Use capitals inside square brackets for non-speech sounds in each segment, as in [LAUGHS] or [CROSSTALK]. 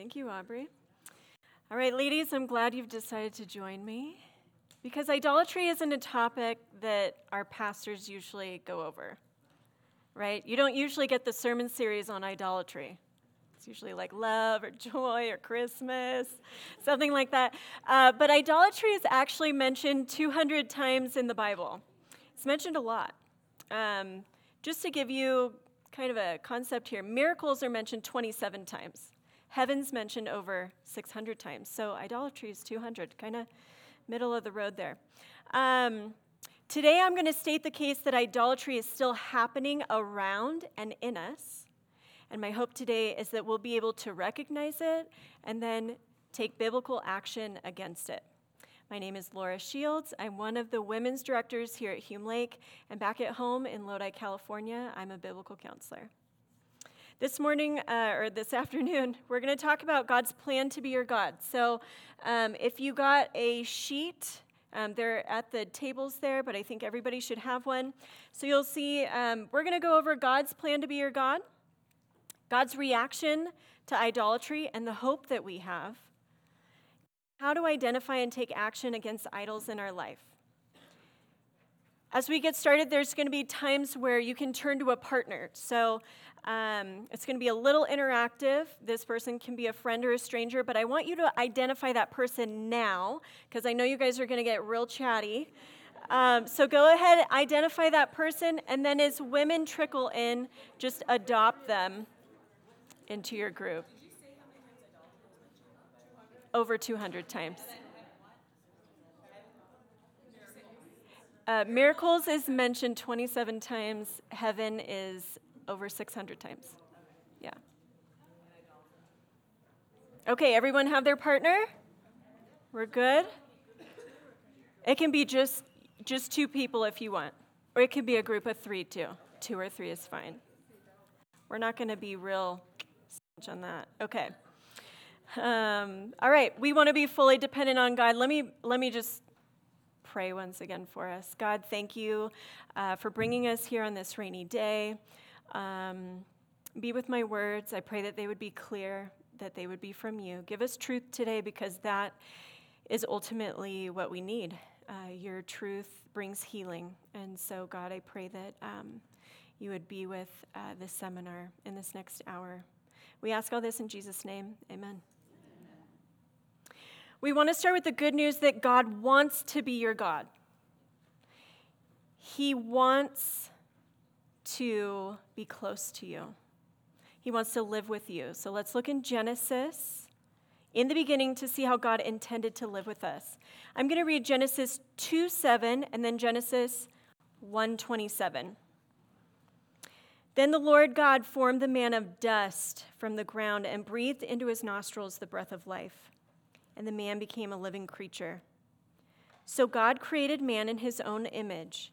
Thank you, Aubrey. All right, ladies, I'm glad you've decided to join me because idolatry isn't a topic that our pastors usually go over, right? You don't usually get the sermon series on idolatry. It's usually like love or [LAUGHS] joy or Christmas, something like that. Uh, but idolatry is actually mentioned 200 times in the Bible. It's mentioned a lot. Um, just to give you kind of a concept here, miracles are mentioned 27 times. Heaven's mentioned over 600 times. So idolatry is 200, kind of middle of the road there. Um, today I'm going to state the case that idolatry is still happening around and in us. And my hope today is that we'll be able to recognize it and then take biblical action against it. My name is Laura Shields. I'm one of the women's directors here at Hume Lake. And back at home in Lodi, California, I'm a biblical counselor. This morning, uh, or this [LAUGHS] afternoon, we're going to talk about God's plan to be your God. So, um, if you got a sheet, um, they're at the tables there, but I think everybody should have one. So, you'll see um, we're going to go over God's plan to be your God, God's reaction to idolatry, and the hope that we have, how to identify and take action against idols in our life. As we get started, there's going to be times where you can turn to a partner. So um, it's going to be a little interactive. This person can be a friend or a stranger, but I want you to identify that person now because I know you guys are going to get real chatty. Um, so go ahead, identify that person, and then as women trickle in, just adopt them into your group. Over 200 times. Uh, miracles is mentioned 27 times. Heaven is over 600 times. Yeah. Okay, everyone have their partner? We're good? It can be just just two people if you want. Or it could be a group of 3 too. 2 or 3 is fine. We're not going to be real on that. Okay. Um, all right, we want to be fully dependent on God. Let me let me just pray once again for us. God, thank you uh, for bringing us here on this rainy day. Um, be with my words. I pray that they would be clear, that they would be from you. Give us truth today because that is ultimately what we need. Uh, your truth brings healing. And so, God, I pray that um, you would be with uh, this seminar in this next hour. We ask all this in Jesus' name. Amen. We want to start with the good news that God wants to be your God. He wants to be close to you, He wants to live with you. So let's look in Genesis in the beginning to see how God intended to live with us. I'm going to read Genesis 2 7 and then Genesis 127. Then the Lord God formed the man of dust from the ground and breathed into his nostrils the breath of life and the man became a living creature. So God created man in his own image.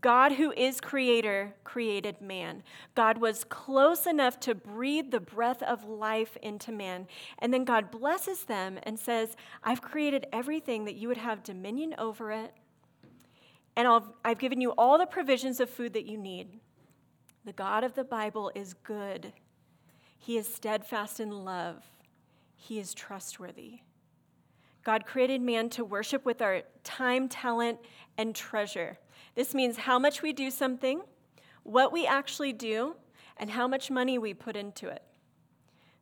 God, who is creator, created man. God was close enough to breathe the breath of life into man. And then God blesses them and says, I've created everything that you would have dominion over it. And i have given you all the provisions of food that you need. The God of the Bible is good, He is steadfast in love, He is trustworthy. God created man to worship with our time, talent, and treasure. This means how much we do something, what we actually do, and how much money we put into it.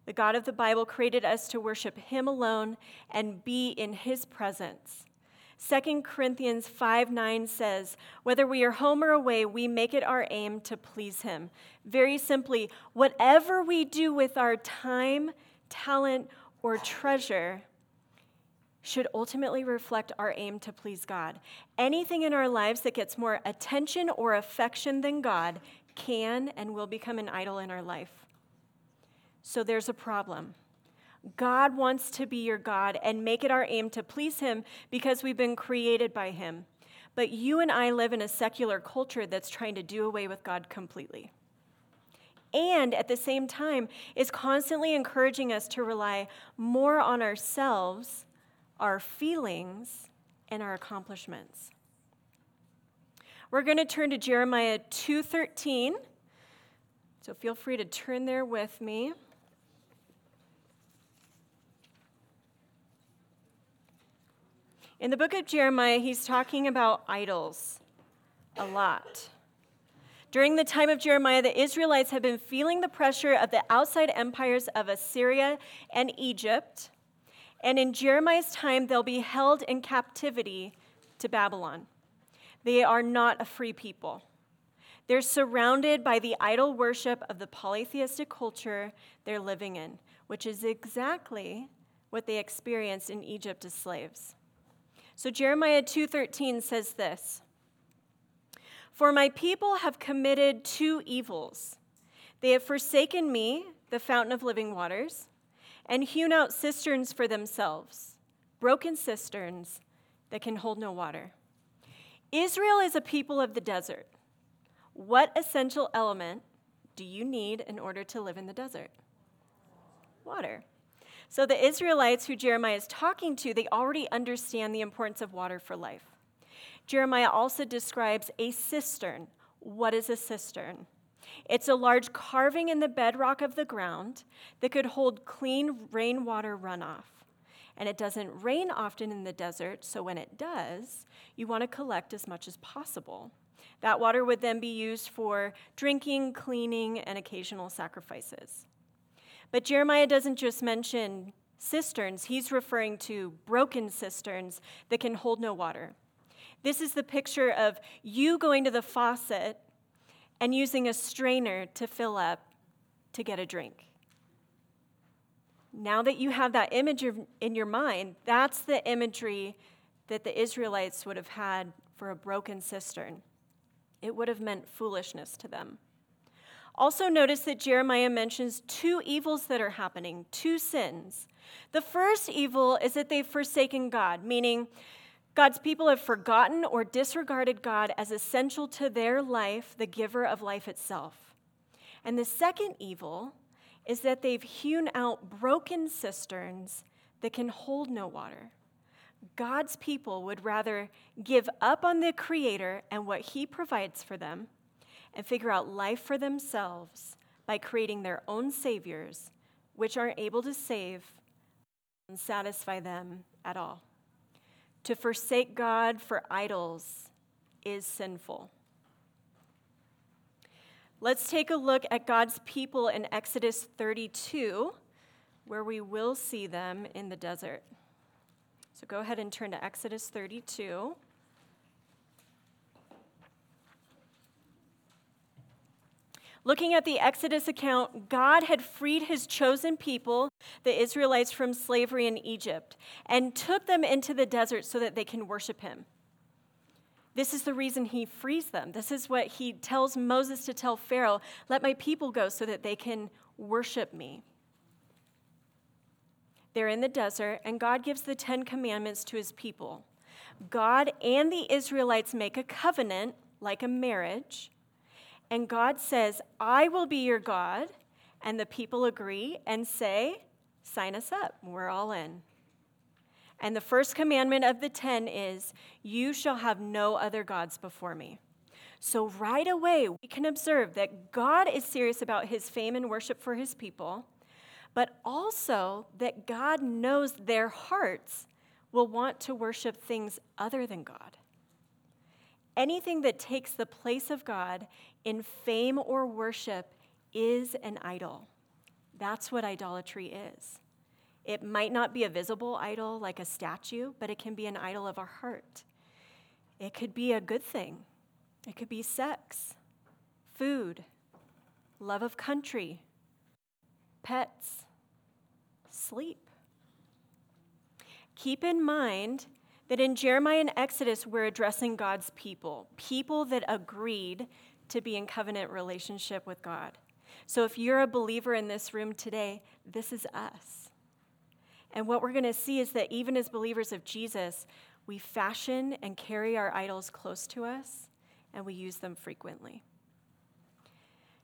The God of the Bible created us to worship Him alone and be in His presence. 2 Corinthians 5 9 says, Whether we are home or away, we make it our aim to please Him. Very simply, whatever we do with our time, talent, or treasure, should ultimately reflect our aim to please God. Anything in our lives that gets more attention or affection than God can and will become an idol in our life. So there's a problem. God wants to be your God and make it our aim to please Him because we've been created by Him. But you and I live in a secular culture that's trying to do away with God completely. And at the same time, is constantly encouraging us to rely more on ourselves, our feelings, and our accomplishments. We're going to turn to Jeremiah 2:13. So feel free to turn there with me. In the book of Jeremiah, he's talking about idols a lot. During the time of Jeremiah, the Israelites had been feeling the pressure of the outside empires of Assyria and Egypt. And in Jeremiah's time, they'll be held in captivity to Babylon. They are not a free people. They're surrounded by the idol worship of the polytheistic culture they're living in, which is exactly what they experienced in Egypt as slaves. So Jeremiah 2:13 says this: For my people have committed two evils. They have forsaken me, the fountain of living waters, and hewn out cisterns for themselves, broken cisterns that can hold no water. Israel is a people of the desert. What essential element do you need in order to live in the desert? Water. So the Israelites who Jeremiah is talking to, they already understand the importance of water for life. Jeremiah also describes a cistern. What is a cistern? It's a large carving in the bedrock of the ground that could hold clean rainwater runoff. And it doesn't rain often in the desert, so when it does, you want to collect as much as possible. That water would then be used for drinking, cleaning, and occasional sacrifices. But Jeremiah doesn't just mention cisterns, he's referring to broken cisterns that can hold no water. This is the picture of you going to the faucet and using a strainer to fill up to get a drink. Now that you have that image in your mind, that's the imagery that the Israelites would have had for a broken cistern. It would have meant foolishness to them. Also, notice that Jeremiah mentions two evils that are happening, two sins. The first evil is that they've forsaken God, meaning God's people have forgotten or disregarded God as essential to their life, the giver of life itself. And the second evil is that they've hewn out broken cisterns that can hold no water. God's people would rather give up on the Creator and what He provides for them and figure out life for themselves by creating their own saviors, which aren't able to save and satisfy them at all. To forsake God for idols is sinful. Let's take a look at God's people in Exodus 32, where we will see them in the desert. So go ahead and turn to Exodus 32. Looking at the Exodus account, God had freed his chosen people, the Israelites, from slavery in Egypt and took them into the desert so that they can worship him. This is the reason he frees them. This is what he tells Moses to tell Pharaoh let my people go so that they can worship me. They're in the desert, and God gives the Ten Commandments to his people. God and the Israelites make a covenant, like a marriage, and God says, I will be your God. And the people agree and say, Sign us up. We're all in. And the first commandment of the ten is, You shall have no other gods before me. So, right away, we can observe that God is serious about his fame and worship for his people, but also that God knows their hearts will want to worship things other than God. Anything that takes the place of God in fame or worship is an idol. That's what idolatry is. It might not be a visible idol like a statue, but it can be an idol of our heart. It could be a good thing, it could be sex, food, love of country, pets, sleep. Keep in mind that in Jeremiah and Exodus, we're addressing God's people, people that agreed to be in covenant relationship with God. So if you're a believer in this room today, this is us. And what we're going to see is that even as believers of Jesus, We fashion and carry our idols close to us, and we use them frequently.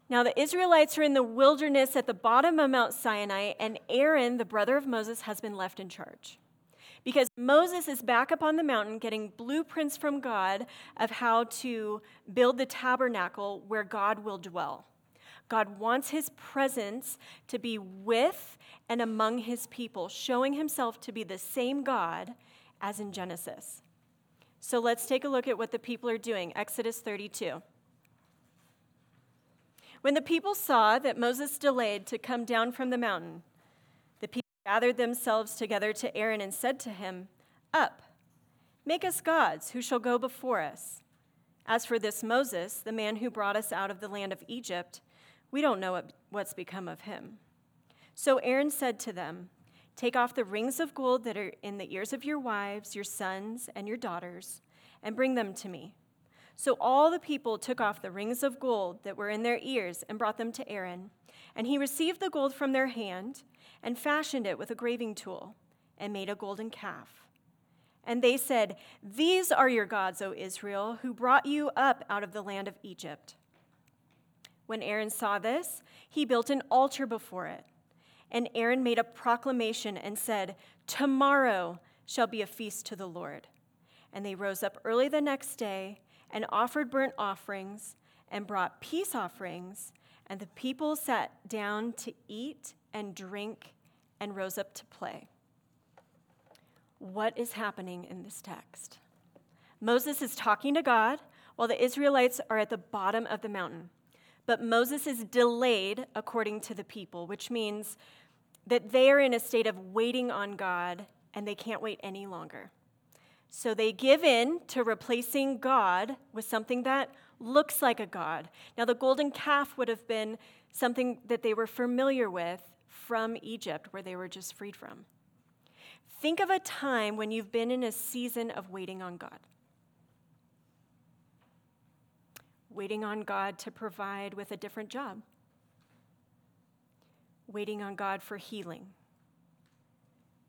Now, the Israelites are in the wilderness at the bottom of Mount Sinai, and Aaron, the brother of Moses, has been left in charge. Because Moses is back up on the mountain getting blueprints from God of how to build the tabernacle where God will dwell. God wants his presence to be with and among his people, showing himself to be the same God as in Genesis. So let's take a look at what the people are doing. Exodus 32. When the people saw that Moses delayed to come down from the mountain, gathered themselves together to Aaron and said to him, Up, make us gods who shall go before us. As for this Moses, the man who brought us out of the land of Egypt, we don't know what's become of him. So Aaron said to them, Take off the rings of gold that are in the ears of your wives, your sons, and your daughters, and bring them to me. So all the people took off the rings of gold that were in their ears and brought them to Aaron. And he received the gold from their hand and fashioned it with a graving tool and made a golden calf. And they said, These are your gods, O Israel, who brought you up out of the land of Egypt. When Aaron saw this, he built an altar before it and Aaron made a proclamation and said, Tomorrow shall be a feast to the Lord. And they rose up early the next day and offered burnt offerings and brought peace offerings. And the people sat down to eat and drink and rose up to play. What is happening in this text? Moses is talking to God while the Israelites are at the bottom of the mountain. But Moses is delayed according to the people, which means that they are in a state of waiting on God and they can't wait any longer. So they give in to replacing God with something that looks like a God. Now, the golden calf would have been something that they were familiar with from Egypt, where they were just freed from. Think of a time when you've been in a season of waiting on God. Waiting on God to provide with a different job waiting on God for healing,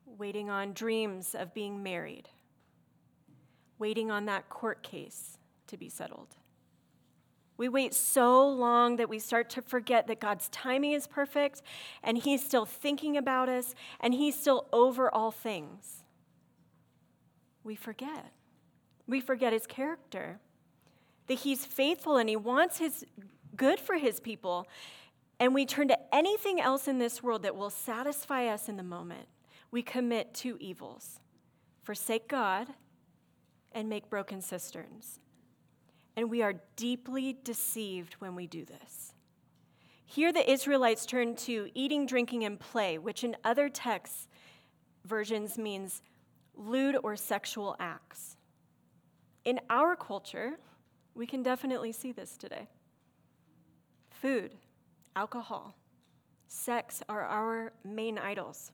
waiting on dreams of being married, waiting on that court case to be settled. We wait so long that we start to forget that God's timing is perfect and He's still thinking about us and He's still over all things. We forget. We forget His character, that He's faithful and He wants His good for His people and we turn to anything else in this world that will satisfy us in the moment, we commit two evils forsake God and make broken cisterns. And we are deeply deceived when we do this. Here, the Israelites turn to eating, drinking, and play, which in other texts versions means lewd or sexual acts. In our culture, we can definitely see this today. Food, alcohol, sex are our main idols.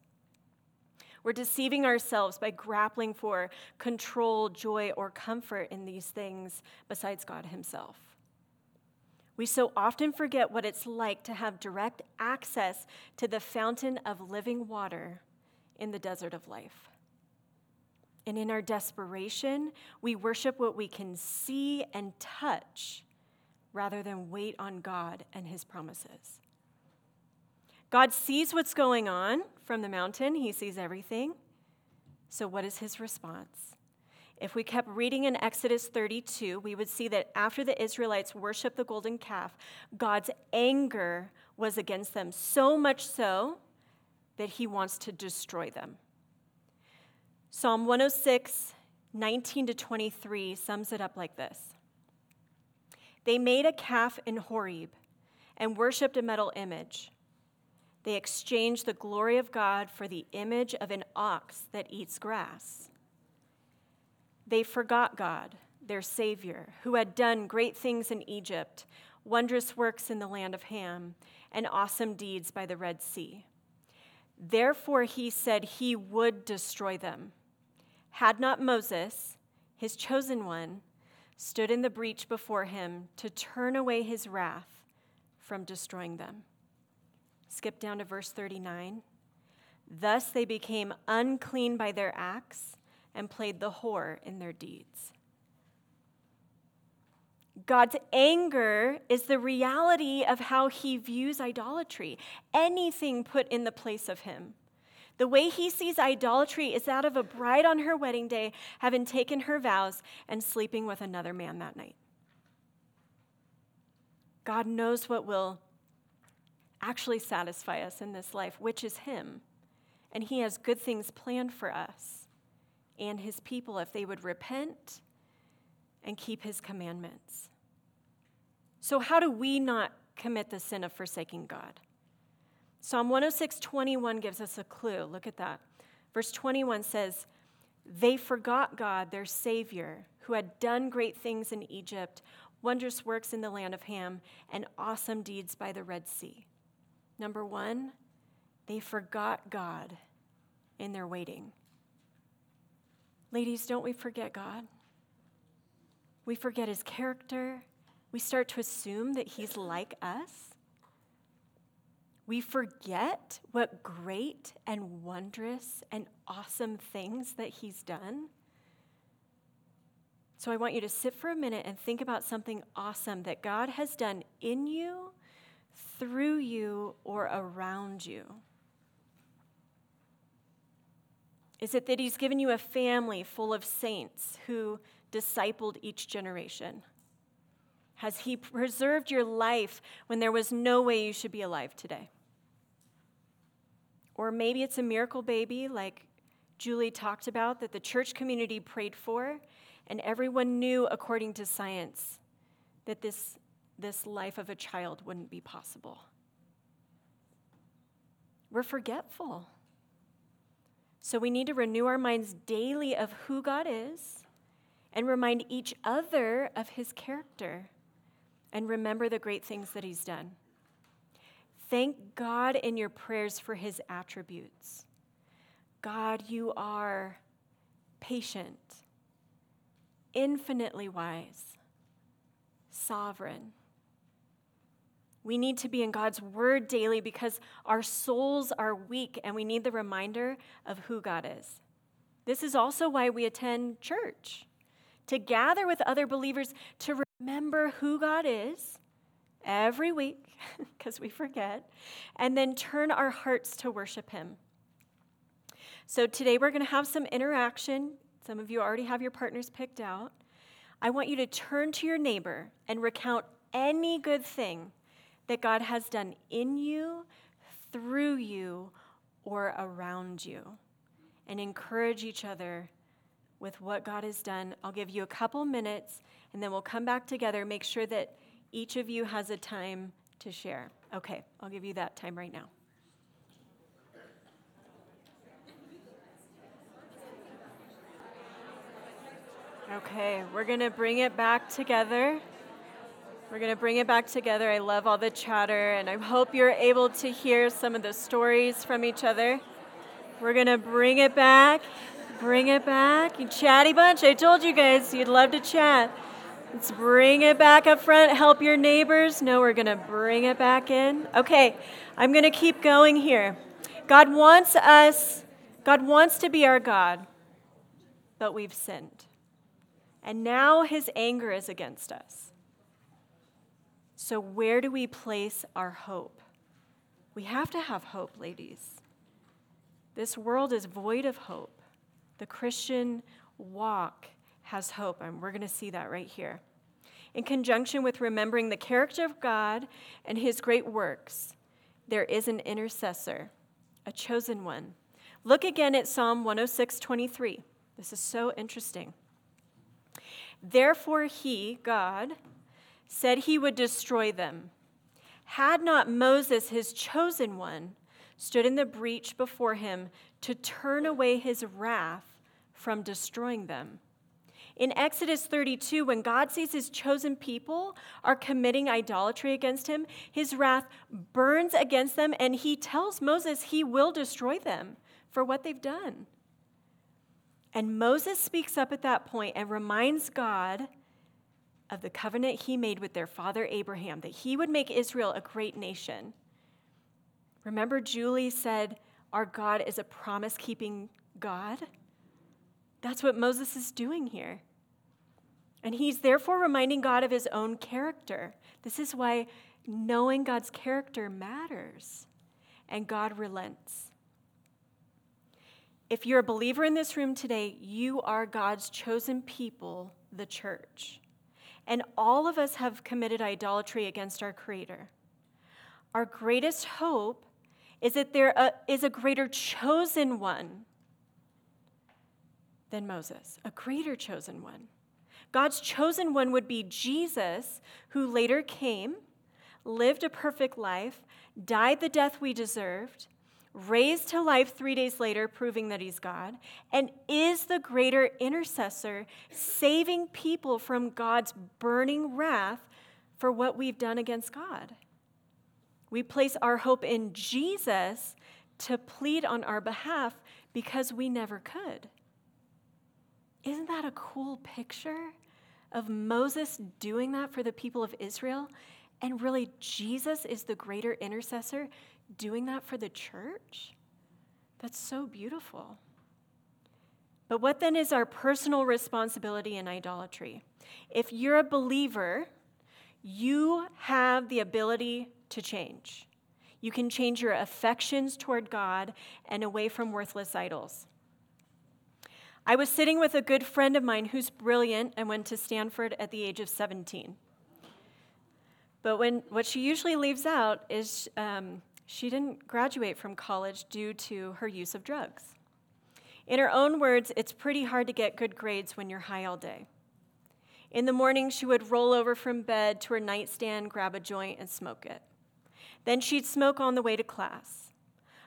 We're deceiving ourselves by grappling for control, joy, or comfort in these things besides God Himself. We so often forget what it's like to have direct access to the fountain of living water in the desert of life. And in our desperation, we worship what we can see and touch rather than wait on God and his promises. God sees what's going on from the mountain, he sees everything. So, what is his response? If we kept reading in Exodus 32, we would see that after the Israelites worshiped the golden calf, God's anger was against them, so much so that he wants to destroy them. Psalm 106, 19 to 23 sums it up like this they made a calf in Horeb and worshiped a metal image. They exchanged the glory of God for the image of an ox that eats grass. They forgot God, their Savior, who had done great things in Egypt, wondrous works in the land of Ham, and awesome deeds by the Red Sea. Therefore, he said he would destroy them. Had not Moses, his chosen one, stood in the breach before him to turn away his wrath from destroying them. Skip down to verse 39. Thus they became unclean by their acts, and played the whore in their deeds. God's anger is the reality of how he views idolatry, anything put in the place of him. The way he sees idolatry is that of a bride on her wedding day having taken her vows and sleeping with another man that night. God knows what will actually satisfy us in this life, which is him. And he has good things planned for us and his people if they would repent and keep his commandments. So, how do we not commit the sin of forsaking God? Psalm 106 21 gives us a clue. Look at that. Verse 21 says, They forgot God, their Savior, who had done great things in Egypt, wondrous works in the land of Ham, and awesome deeds by the Red Sea. Number one, they forgot God in their waiting. Ladies, don't we forget God? We forget his character. We start to assume that he's like us. We forget what great and wondrous and awesome things that He's done. So I want you to sit for a minute and think about something awesome that God has done in you, through you, or around you. Is it that He's given you a family full of saints who discipled each generation? Has He preserved your life when there was no way you should be alive today? Or maybe it's a miracle baby, like Julie talked about, that the church community prayed for, and everyone knew, according to science, that this, this life of a child wouldn't be possible. We're forgetful. So we need to renew our minds daily of who God is and remind each other of his character and remember the great things that he's done. Thank God in your prayers for his attributes. God, you are patient, infinitely wise, sovereign. We need to be in God's word daily because our souls are weak and we need the reminder of who God is. This is also why we attend church to gather with other believers to remember who God is every week, [LAUGHS] because we forget, and then turn our hearts to worship Him. So today we're going to have some interaction. Some of you already have your partners picked out. I want you to turn to your neighbor and recount any good thing that God has done in you, through you, or around you, and encourage each other with what God has done. I'll give you a couple minutes, and then we'll come back together. Make sure that each of you has a time to share. Okay, I'll give you that time right now. Okay, we're going to bring it back together. We're going to bring it back together. I love all the chatter, and I hope you're able to hear some of the stories from each other. We're going to bring it back. Bring it back. You chatty bunch. I told you guys you'd love to chat. Let's bring it back up front. Help your neighbors. No, we're going to bring it back in. Okay, I'm going to keep going here. God wants us, God wants to be our God, but we've sinned. And now his anger is against us. So, where do we place our hope? We have to have hope, ladies. This world is void of hope. The Christian walk has hope, and we're going to see that right here. In conjunction with remembering the character of God and his great works, there is an intercessor, a chosen one. Look again at Psalm 106 23. This is so interesting. Therefore, he, God, said he would destroy them. Had not Moses, his chosen one, stood in the breach before him to turn away his wrath from destroying them. In Exodus 32, when God sees his chosen people are committing idolatry against him, his wrath burns against them, and he tells Moses he will destroy them for what they've done. And Moses speaks up at that point and reminds God of the covenant he made with their father Abraham, that he would make Israel a great nation. Remember, Julie said, Our God is a promise keeping God? That's what Moses is doing here. And he's therefore reminding God of his own character. This is why knowing God's character matters, and God relents. If you're a believer in this room today, you are God's chosen people, the church. And all of us have committed idolatry against our Creator. Our greatest hope is that there uh, a greater chosen one than Moses, a greater chosen one. God's chosen one would be Jesus, who later came, lived a perfect life, died the death we deserved, raised to life three days later, proving that he's God, and is the greater intercessor, saving people from God's burning wrath for what we've done against God. We place our hope in Jesus to plead on our behalf because we never could. Isn't that a cool picture of Moses doing that for the people of Israel? And really, Jesus is the greater intercessor doing that for the church? That's so beautiful. But what then is our personal responsibility in idolatry? If you're a believer, you have the ability to change. You can change your affections toward God and away from worthless idols. I was sitting with a good friend of mine who's brilliant and went to Stanford at the age of 17. But when, what she usually leaves out is um, she didn't graduate from college due to her use of drugs. In her own words, it's pretty hard to get good grades when you're high all day. In the morning, she would roll over from bed to her nightstand, grab a joint, and smoke it. Then she'd smoke on the way to class,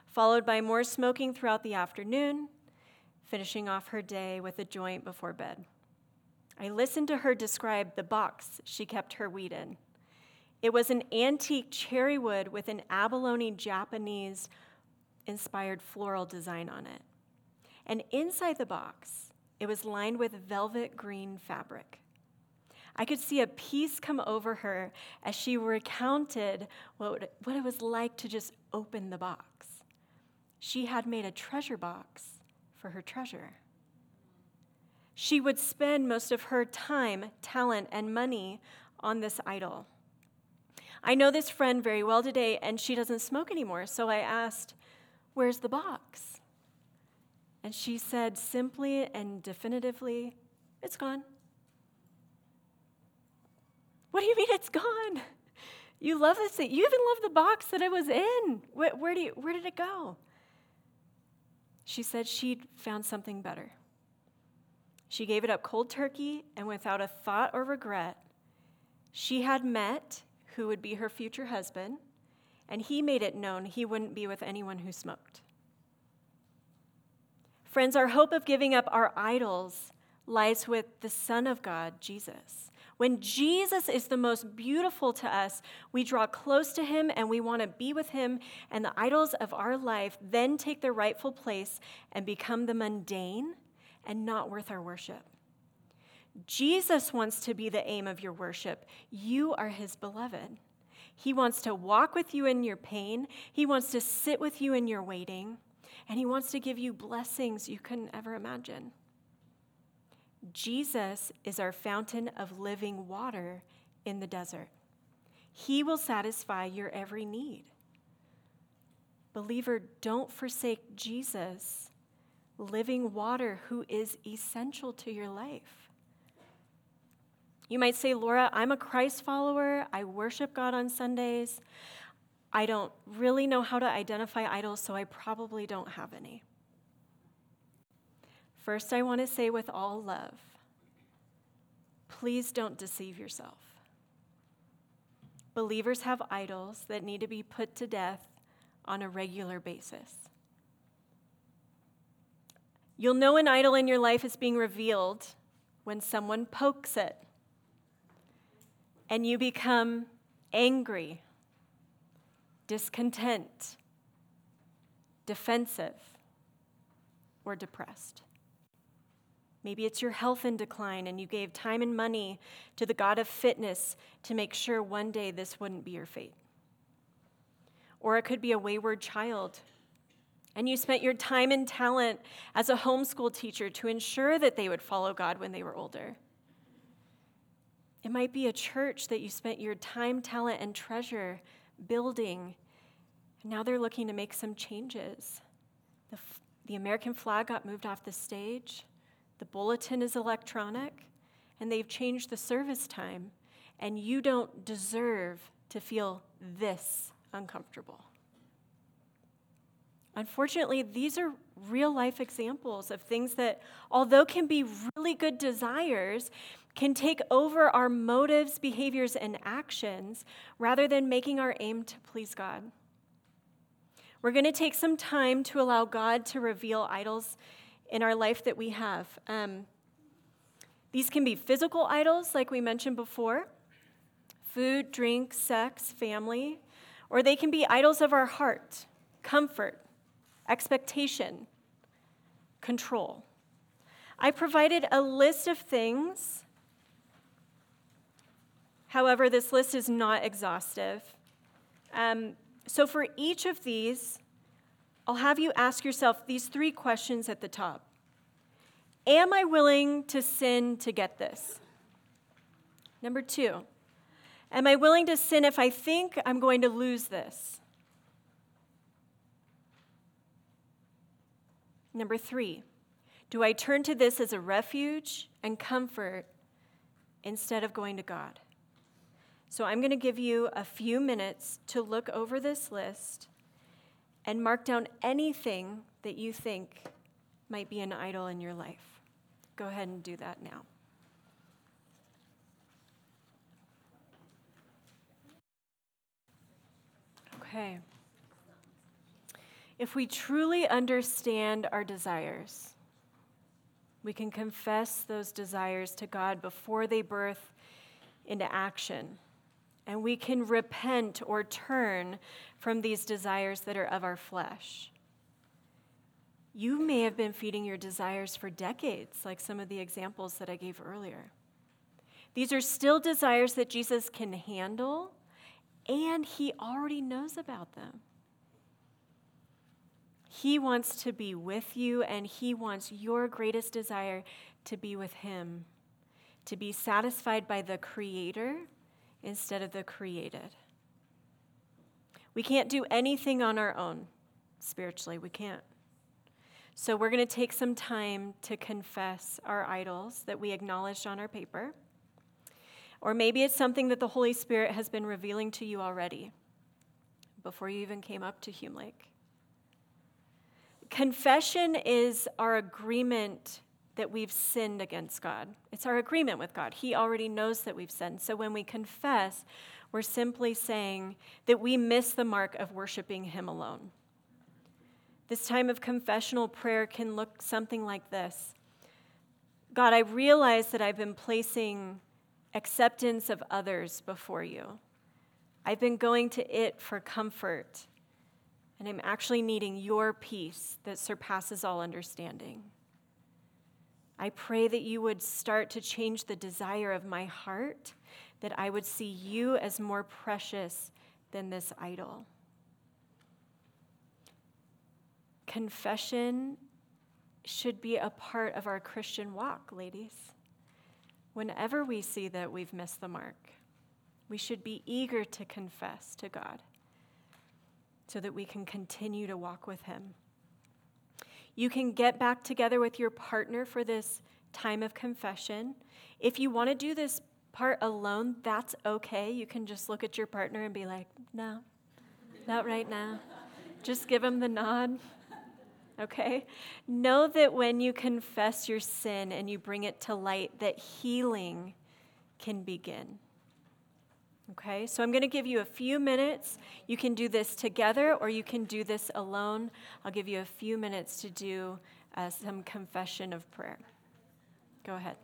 followed by more smoking throughout the afternoon, finishing off her day with a joint before bed. I listened to her describe the box she kept her weed in. It was an antique cherry wood with an abalone Japanese inspired floral design on it. And inside the box, it was lined with velvet green fabric. I could see a peace come over her as she recounted what, what it was like to just open the box. She had made a treasure box for her treasure. She would spend most of her time, talent, and money on this idol. I know this friend very well today, and she doesn't smoke anymore. So I asked, Where's the box? And she said simply and definitively, It's gone. What do you mean it's gone? You love this thing. You even love the box that it was in. Where, where, do you, where did it go? She said she'd found something better. She gave it up cold turkey and without a thought or regret. She had met who would be her future husband, and he made it known he wouldn't be with anyone who smoked. Friends, our hope of giving up our idols lies with the Son of God, Jesus. When Jesus is the most beautiful to us, we draw close to him and we want to be with him, and the idols of our life then take their rightful place and become the mundane and not worth our worship. Jesus wants to be the aim of your worship. You are his beloved. He wants to walk with you in your pain, he wants to sit with you in your waiting, and he wants to give you blessings you couldn't ever imagine. Jesus is our fountain of living water in the desert. He will satisfy your every need. Believer, don't forsake Jesus, living water who is essential to your life. You might say, Laura, I'm a Christ follower. I worship God on Sundays. I don't really know how to identify idols, so I probably don't have any. First, I want to say with all love please don't deceive yourself. Believers have idols that need to be put to death on a regular basis. You'll know an idol in your life is being revealed when someone pokes it and you become angry, discontent, defensive, or depressed. Maybe it's your health in decline and you gave time and money to the God of fitness to make sure one day this wouldn't be your fate. Or it could be a wayward child and you spent your time and talent as a homeschool teacher to ensure that they would follow God when they were older. It might be a church that you spent your time, talent, and treasure building, now they're looking to make some changes. The, the American flag got moved off the stage, the bulletin is electronic, and they've changed the service time, and you don't deserve to feel this uncomfortable. Unfortunately, these are real life examples of things that, although can be really good desires, can take over our motives, behaviors, and actions rather than making our aim to please God. We're going to take some time to allow God to reveal idols in our life that we have. Um, these can be physical idols, like we mentioned before food, drink, sex, family, or they can be idols of our heart, comfort, expectation, control. I provided a list of things. However, this list is not exhaustive. Um, so, for each of these, I'll have you ask yourself these three questions at the top Am I willing to sin to get this? Number two, am I willing to sin if I think I'm going to lose this? Number three, do I turn to this as a refuge and comfort instead of going to God? So I'm going to give you a few minutes to look over this list and mark down anything that you think might be an idol in your life. Go ahead and do that now. Okay. If we truly understand our desires, we can confess those desires to God before they birth into action. And we can repent or turn from these desires that are of our flesh. You may have been feeding your desires for decades, like some of the examples that I gave earlier. These are still desires that Jesus can handle, and he already knows about them. He wants to be with you, and He wants your greatest desire to be with Him, to be satisfied by the Creator instead of the created. We can't do anything on our own spiritually, we can't. So, we're going to take some time to confess our idols that we acknowledged on our paper. Or maybe it's something that the Holy Spirit has been revealing to you already before you even came up to Hume Lake. Confession is our agreement that we've sinned against God. It's our agreement with God. He already knows that we've sinned. So when we confess, we're simply saying that we miss the mark of worshiping Him alone. This time of confessional prayer can look something like this God, I realize that I've been placing acceptance of others before you. I've been going to it for comfort and I'm actually needing your peace that surpasses all understanding. I pray that you would start to change the desire of my heart, that I would see you as more precious than this idol. Confession should be a part of our Christian walk, ladies. Whenever we see that we've missed the mark, we should be eager to confess to God so that we can continue to walk with Him. You can get back together with your partner for this time of confession. If you want to do this part alone, that's okay. You can just look at your partner and be like, no, not right now. Just give him the nod. Okay? Know that when you confess your sin and you bring it to light, that healing can begin. Okay, so I'm going to give you a few minutes. You can do this together or you can do this alone. I'll give you a few minutes to do uh, some confession of prayer. Go ahead.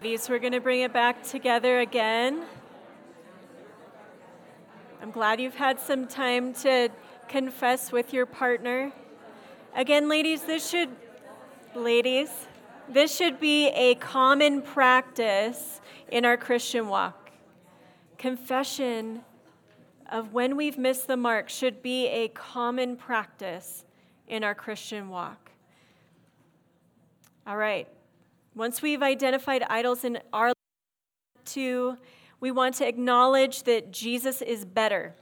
These, we're going to bring it back together again. I'm glad you've had some time to confess with your partner. Again, ladies, this should, ladies, This should be a common practice in our Christian walk. Confession of when we've missed the mark should be a common practice in our Christian walk. All right. Once we've identified idols in our to we want to acknowledge that Jesus is better.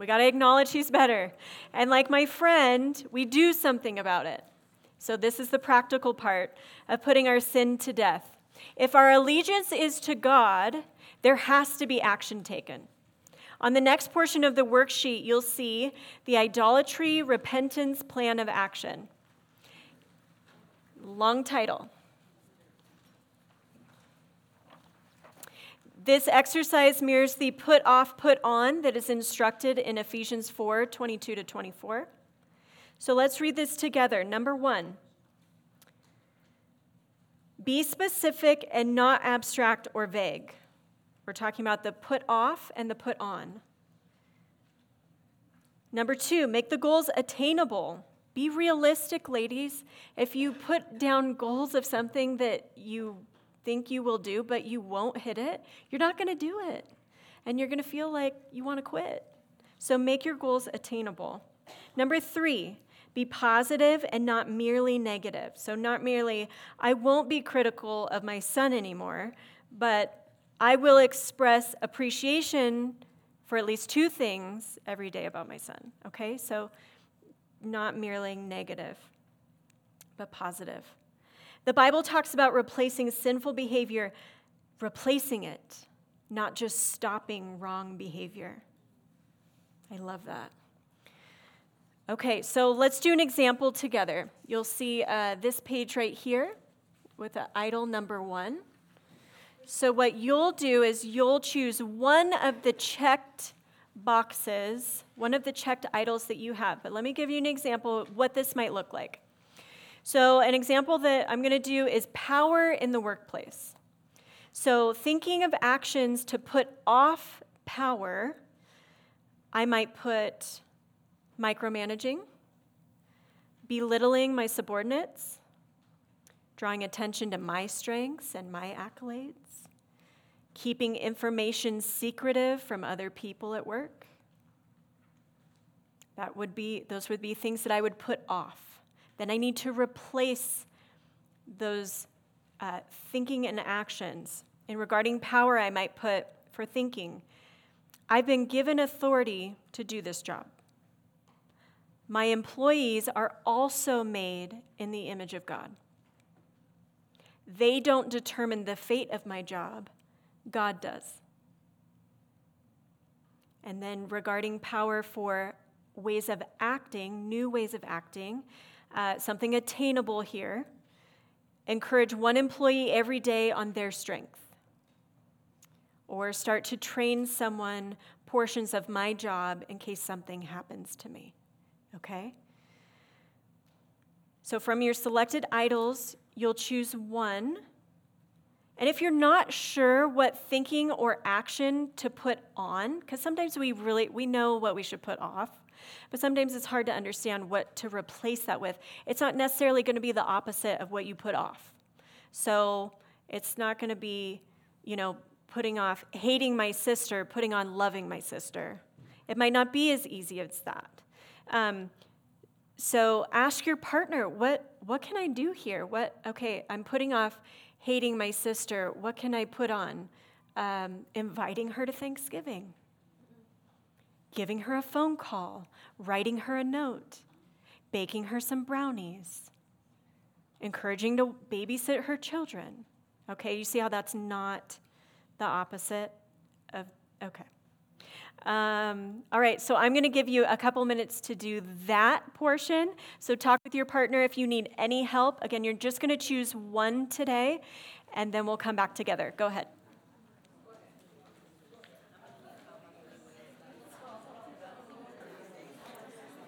We got to acknowledge he's better. And like my friend, we do something about it. So, this is the practical part of putting our sin to death. If our allegiance is to God, there has to be action taken. On the next portion of the worksheet, you'll see the idolatry repentance plan of action. Long title. This exercise mirrors the put off, put on that is instructed in Ephesians 4 22 to 24. So let's read this together. Number one be specific and not abstract or vague. We're talking about the put off and the put on. Number two, make the goals attainable. Be realistic, ladies. If you put down goals of something that you think you will do, but you won't hit it, you're not going to do it. And you're going to feel like you want to quit. So make your goals attainable. Number three, be positive and not merely negative. So, not merely, I won't be critical of my son anymore, but I will express appreciation for at least two things every day about my son. Okay? So, not merely negative, but positive. The Bible talks about replacing sinful behavior, replacing it, not just stopping wrong behavior. I love that. Okay, so let's do an example together. You'll see uh, this page right here with the idol number one. So, what you'll do is you'll choose one of the checked boxes, one of the checked idols that you have. But let me give you an example of what this might look like. So, an example that I'm going to do is power in the workplace. So, thinking of actions to put off power, I might put micromanaging, belittling my subordinates, drawing attention to my strengths and my accolades, keeping information secretive from other people at work. That would be those would be things that I would put off. Then I need to replace those uh, thinking and actions. And regarding power, I might put for thinking, I've been given authority to do this job. My employees are also made in the image of God. They don't determine the fate of my job, God does. And then regarding power for ways of acting, new ways of acting, uh, something attainable here. Encourage one employee every day on their strength. Or start to train someone portions of my job in case something happens to me okay? So from your selected idols, you'll choose one. And if you're not sure what thinking or action to put on, because sometimes we really we know what we should put off, but sometimes it's hard to understand what to replace that with. It's not necessarily going to be the opposite of what you put off. So it's not going to be, you know, putting off hating my sister, putting on loving my sister. It might not be as easy as that. Um, so ask your partner, what, what can I do here? What, okay, I'm putting off hating my sister. What can I put on? Um, inviting her to Thanksgiving, giving her a phone call, writing her a note, baking her some brownies, encouraging to babysit her children. Okay, you see how that's not the opposite of, okay. Um, all right, so I'm going to give you a couple minutes to do that portion. So talk with your partner if you need any help. Again, you're just going to choose one today, and then we'll come back together. Go ahead.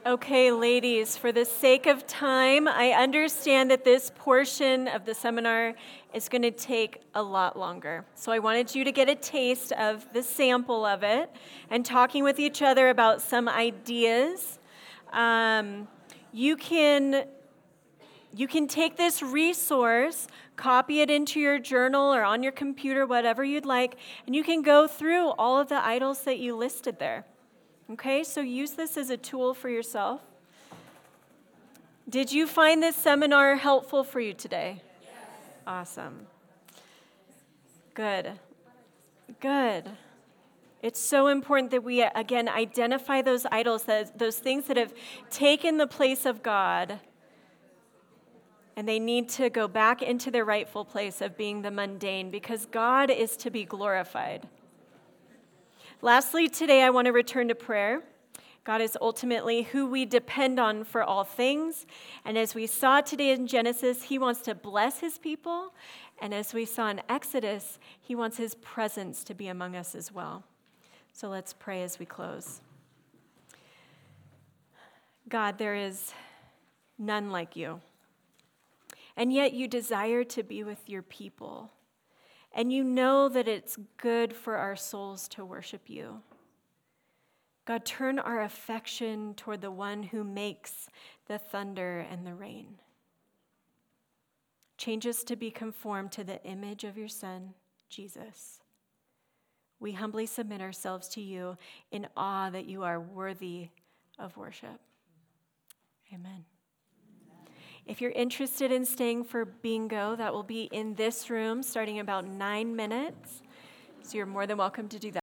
Okay, ladies, for the sake of time, I understand that this portion of the seminar is going to take a lot longer. So I wanted you to get a taste of the sample of it and talking with each other about some ideas. Um, you can you can take this resource, copy it into your journal or on your computer, whatever you'd like, and you can go through all of the idols that you listed there. Okay, so use this as a tool for yourself. Did you find this seminar helpful for you today? Yes. Awesome. Good. Good. It's so important that we, again, identify those idols, those things that have taken the place of God and they need to go back into their rightful place of being the mundane because God is to be glorified. Lastly, today I want to return to prayer. God is ultimately who we depend on for all things. And as we saw today in Genesis, He wants to bless His people. And as we saw in Exodus, He wants His presence to be among us as well. So let's pray as we close. God, there is none like you and yet you desire to be with your people. And you know that it's good for our souls to worship you. God, turn our affection toward the one who makes the thunder and the rain. Change us to be conformed to the image of your Son, Jesus. We humbly submit ourselves to you in awe that you are worthy of worship. Amen. If you're interested in staying for bingo, that will be in this room starting about nine minutes. So you're more than welcome to do that.